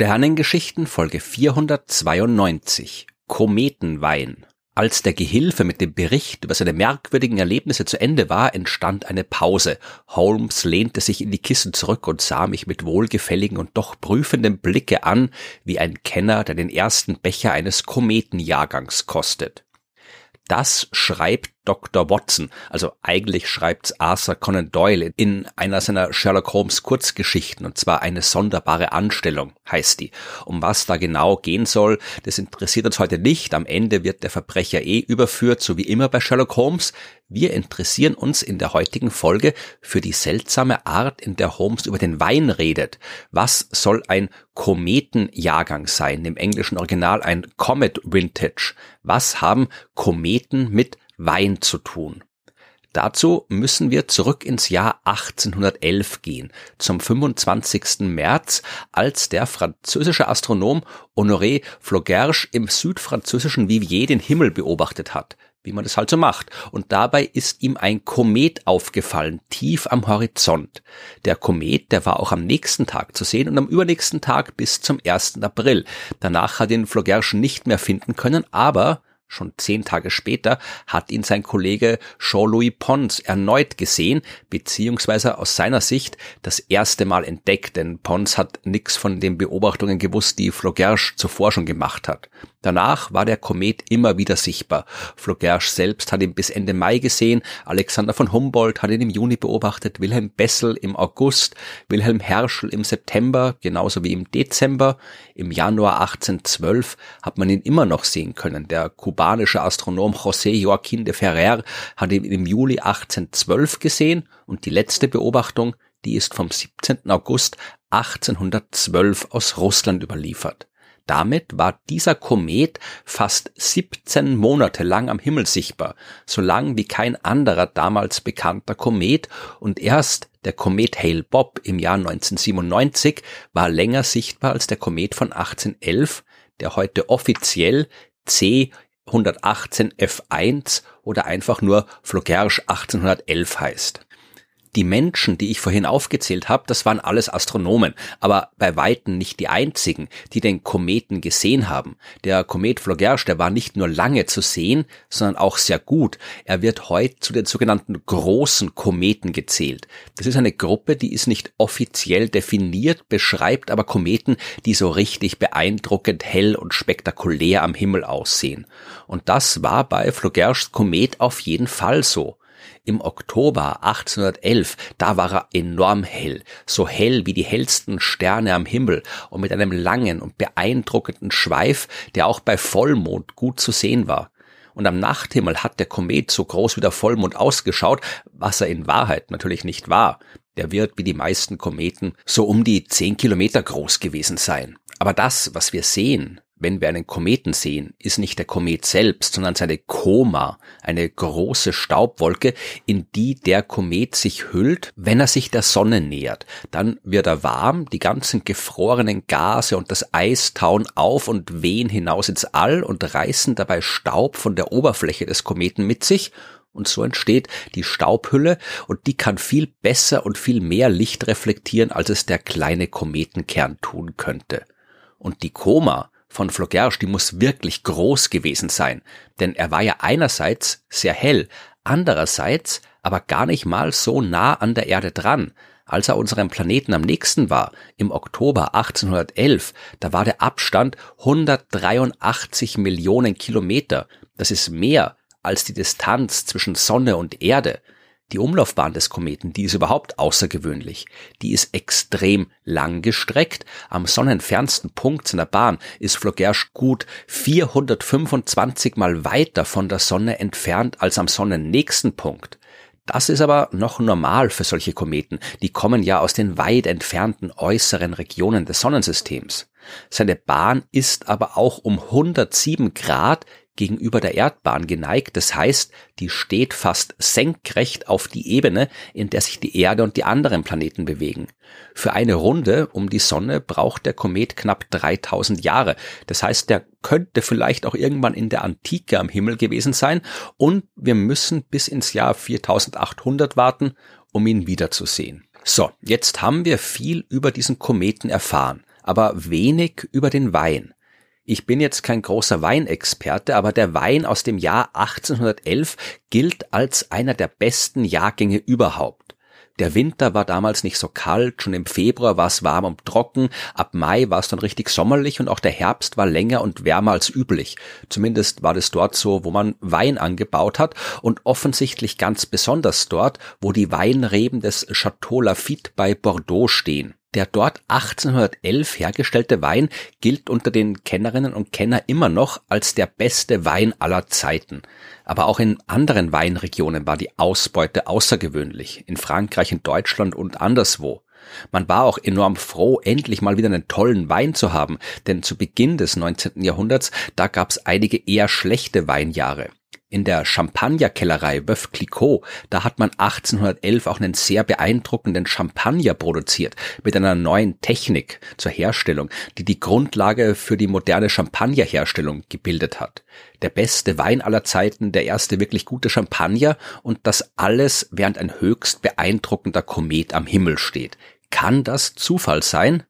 Sternengeschichten Folge 492 Kometenwein als der Gehilfe mit dem Bericht über seine merkwürdigen Erlebnisse zu Ende war, entstand eine Pause. Holmes lehnte sich in die Kissen zurück und sah mich mit wohlgefälligen und doch prüfendem Blicke an, wie ein Kenner, der den ersten Becher eines Kometenjahrgangs kostet. Das schreibt Dr. Watson, also eigentlich schreibt's Arthur Conan Doyle in einer seiner Sherlock Holmes Kurzgeschichten und zwar eine sonderbare Anstellung heißt die. Um was da genau gehen soll, das interessiert uns heute nicht. Am Ende wird der Verbrecher eh überführt, so wie immer bei Sherlock Holmes. Wir interessieren uns in der heutigen Folge für die seltsame Art, in der Holmes über den Wein redet. Was soll ein Kometenjahrgang sein? Im englischen Original ein Comet Vintage. Was haben Kometen mit Wein zu tun. Dazu müssen wir zurück ins Jahr 1811 gehen, zum 25. März, als der französische Astronom Honoré Flaugerge im südfranzösischen Vivier den Himmel beobachtet hat, wie man das halt so macht. Und dabei ist ihm ein Komet aufgefallen, tief am Horizont. Der Komet, der war auch am nächsten Tag zu sehen und am übernächsten Tag bis zum 1. April. Danach hat ihn Flaugerge nicht mehr finden können, aber Schon zehn Tage später hat ihn sein Kollege Jean-Louis Pons erneut gesehen, beziehungsweise aus seiner Sicht das erste Mal entdeckt, denn Pons hat nichts von den Beobachtungen gewusst, die Flaugerge zuvor schon gemacht hat. Danach war der Komet immer wieder sichtbar. Flaugerge selbst hat ihn bis Ende Mai gesehen, Alexander von Humboldt hat ihn im Juni beobachtet, Wilhelm Bessel im August, Wilhelm Herschel im September, genauso wie im Dezember. Im Januar 1812 hat man ihn immer noch sehen können. Der kubanische Astronom José Joaquín de Ferrer hat ihn im Juli 1812 gesehen und die letzte Beobachtung, die ist vom 17. August 1812 aus Russland überliefert. Damit war dieser Komet fast 17 Monate lang am Himmel sichtbar, so lang wie kein anderer damals bekannter Komet und erst der Komet Hale Bob im Jahr 1997 war länger sichtbar als der Komet von 1811, der heute offiziell C 118 F1 oder einfach nur Flaugerge 1811 heißt. Die Menschen, die ich vorhin aufgezählt habe, das waren alles Astronomen, aber bei weitem nicht die einzigen, die den Kometen gesehen haben. Der Komet Flaugerge, der war nicht nur lange zu sehen, sondern auch sehr gut. Er wird heute zu den sogenannten großen Kometen gezählt. Das ist eine Gruppe, die ist nicht offiziell definiert, beschreibt aber Kometen, die so richtig beeindruckend hell und spektakulär am Himmel aussehen. Und das war bei Flaugerges Komet auf jeden Fall so. Im Oktober 1811, da war er enorm hell, so hell wie die hellsten Sterne am Himmel und mit einem langen und beeindruckenden Schweif, der auch bei Vollmond gut zu sehen war. Und am Nachthimmel hat der Komet so groß wie der Vollmond ausgeschaut, was er in Wahrheit natürlich nicht war. Der wird wie die meisten Kometen so um die zehn Kilometer groß gewesen sein. Aber das, was wir sehen, wenn wir einen Kometen sehen, ist nicht der Komet selbst, sondern seine Koma, eine große Staubwolke, in die der Komet sich hüllt, wenn er sich der Sonne nähert. Dann wird er warm, die ganzen gefrorenen Gase und das Eis tauen auf und wehen hinaus ins All und reißen dabei Staub von der Oberfläche des Kometen mit sich und so entsteht die Staubhülle und die kann viel besser und viel mehr Licht reflektieren, als es der kleine Kometenkern tun könnte. Und die Koma, von Flaugerge, die muss wirklich groß gewesen sein, denn er war ja einerseits sehr hell, andererseits aber gar nicht mal so nah an der Erde dran. Als er unserem Planeten am nächsten war, im Oktober 1811, da war der Abstand 183 Millionen Kilometer. Das ist mehr als die Distanz zwischen Sonne und Erde. Die Umlaufbahn des Kometen, die ist überhaupt außergewöhnlich. Die ist extrem lang gestreckt. Am sonnenfernsten Punkt seiner Bahn ist Flaugerge gut 425 mal weiter von der Sonne entfernt als am sonnennächsten Punkt. Das ist aber noch normal für solche Kometen. Die kommen ja aus den weit entfernten äußeren Regionen des Sonnensystems. Seine Bahn ist aber auch um 107 Grad gegenüber der Erdbahn geneigt. Das heißt, die steht fast senkrecht auf die Ebene, in der sich die Erde und die anderen Planeten bewegen. Für eine Runde um die Sonne braucht der Komet knapp 3000 Jahre. Das heißt, der könnte vielleicht auch irgendwann in der Antike am Himmel gewesen sein und wir müssen bis ins Jahr 4800 warten, um ihn wiederzusehen. So, jetzt haben wir viel über diesen Kometen erfahren. aber wenig über den Wein. Ich bin jetzt kein großer Weinexperte, aber der Wein aus dem Jahr 1811 gilt als einer der besten Jahrgänge überhaupt. Der Winter war damals nicht so kalt, schon im Februar war es warm und trocken, ab Mai war es dann richtig sommerlich und auch der Herbst war länger und wärmer als üblich. Zumindest war das dort so, wo man Wein angebaut hat und offensichtlich ganz besonders dort, wo die Weinreben des Chateau Lafitte bei Bordeaux stehen. Der dort 1811 hergestellte Wein gilt unter den Kennerinnen und Kenner immer noch als der beste Wein aller Zeiten. Aber auch in anderen Weinregionen war die Ausbeute außergewöhnlich, in Frankreich, in Deutschland und anderswo. Man war auch enorm froh, endlich mal wieder einen tollen Wein zu haben, denn zu Beginn des 19. Jahrhunderts, da gab's einige eher schlechte Weinjahre. In der Champagnerkellerei Boeuf Clicquot, da hat man 1811 auch einen sehr beeindruckenden Champagner produziert mit einer neuen Technik zur Herstellung, die die Grundlage für die moderne Champagnerherstellung gebildet hat. Der beste Wein aller Zeiten, der erste wirklich gute Champagner und das alles während ein höchst beeindruckender Komet am Himmel steht. Kann das Zufall sein?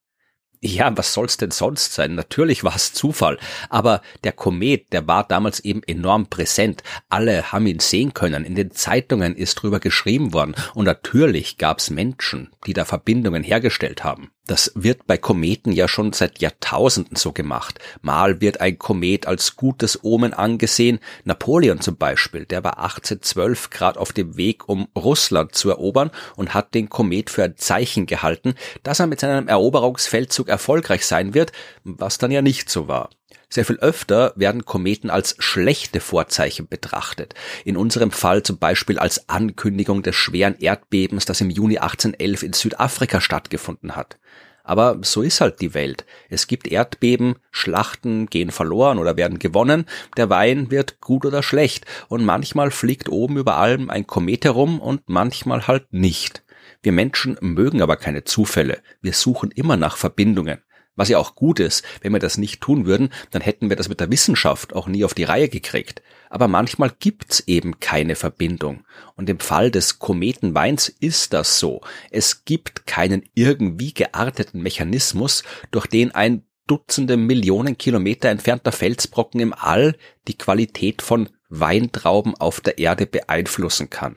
Ja, was soll's denn sonst sein? Natürlich war es Zufall, aber der Komet, der war damals eben enorm präsent. Alle haben ihn sehen können. In den Zeitungen ist drüber geschrieben worden und natürlich gab's Menschen, die da Verbindungen hergestellt haben. Das wird bei Kometen ja schon seit Jahrtausenden so gemacht. Mal wird ein Komet als gutes Omen angesehen. Napoleon zum Beispiel, der war 1812 gerade auf dem Weg, um Russland zu erobern und hat den Komet für ein Zeichen gehalten, dass er mit seinem Eroberungsfeldzug erfolgreich sein wird, was dann ja nicht so war. Sehr viel öfter werden Kometen als schlechte Vorzeichen betrachtet. In unserem Fall zum Beispiel als Ankündigung des schweren Erdbebens, das im Juni 1811 in Südafrika stattgefunden hat. Aber so ist halt die Welt. Es gibt Erdbeben, Schlachten gehen verloren oder werden gewonnen, der Wein wird gut oder schlecht und manchmal fliegt oben über allem ein Komet herum und manchmal halt nicht. Wir Menschen mögen aber keine Zufälle. Wir suchen immer nach Verbindungen. Was ja auch gut ist, wenn wir das nicht tun würden, dann hätten wir das mit der Wissenschaft auch nie auf die Reihe gekriegt. Aber manchmal gibt's eben keine Verbindung. Und im Fall des Kometenweins ist das so. Es gibt keinen irgendwie gearteten Mechanismus, durch den ein Dutzende Millionen Kilometer entfernter Felsbrocken im All die Qualität von Weintrauben auf der Erde beeinflussen kann.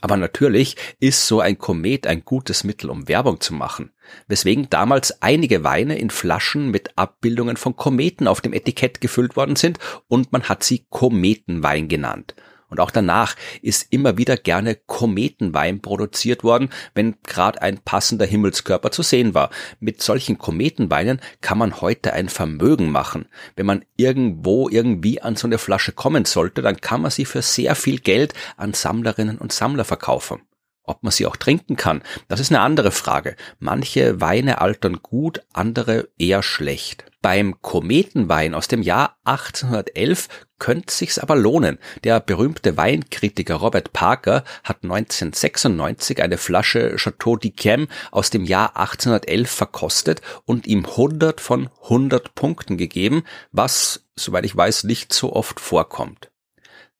Aber natürlich ist so ein Komet ein gutes Mittel, um Werbung zu machen, weswegen damals einige Weine in Flaschen mit Abbildungen von Kometen auf dem Etikett gefüllt worden sind und man hat sie Kometenwein genannt. Und auch danach ist immer wieder gerne Kometenwein produziert worden, wenn gerade ein passender Himmelskörper zu sehen war. Mit solchen Kometenweinen kann man heute ein Vermögen machen. Wenn man irgendwo irgendwie an so eine Flasche kommen sollte, dann kann man sie für sehr viel Geld an Sammlerinnen und Sammler verkaufen. Ob man sie auch trinken kann, das ist eine andere Frage. Manche Weine altern gut, andere eher schlecht. Beim Kometenwein aus dem Jahr 1811 könnte sich's aber lohnen. Der berühmte Weinkritiker Robert Parker hat 1996 eine Flasche Chateau d'Yquem aus dem Jahr 1811 verkostet und ihm 100 von 100 Punkten gegeben, was, soweit ich weiß, nicht so oft vorkommt.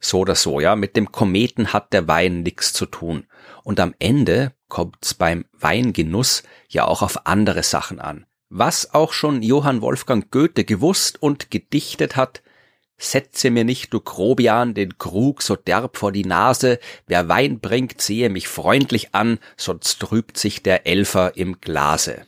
So oder so, ja, mit dem Kometen hat der Wein nichts zu tun. Und am Ende kommt's beim Weingenuss ja auch auf andere Sachen an. Was auch schon Johann Wolfgang Goethe gewusst und gedichtet hat, Setze mir nicht, du Grobian, den Krug so derb vor die Nase, wer Wein bringt, sehe mich freundlich an, sonst trübt sich der Elfer im Glase.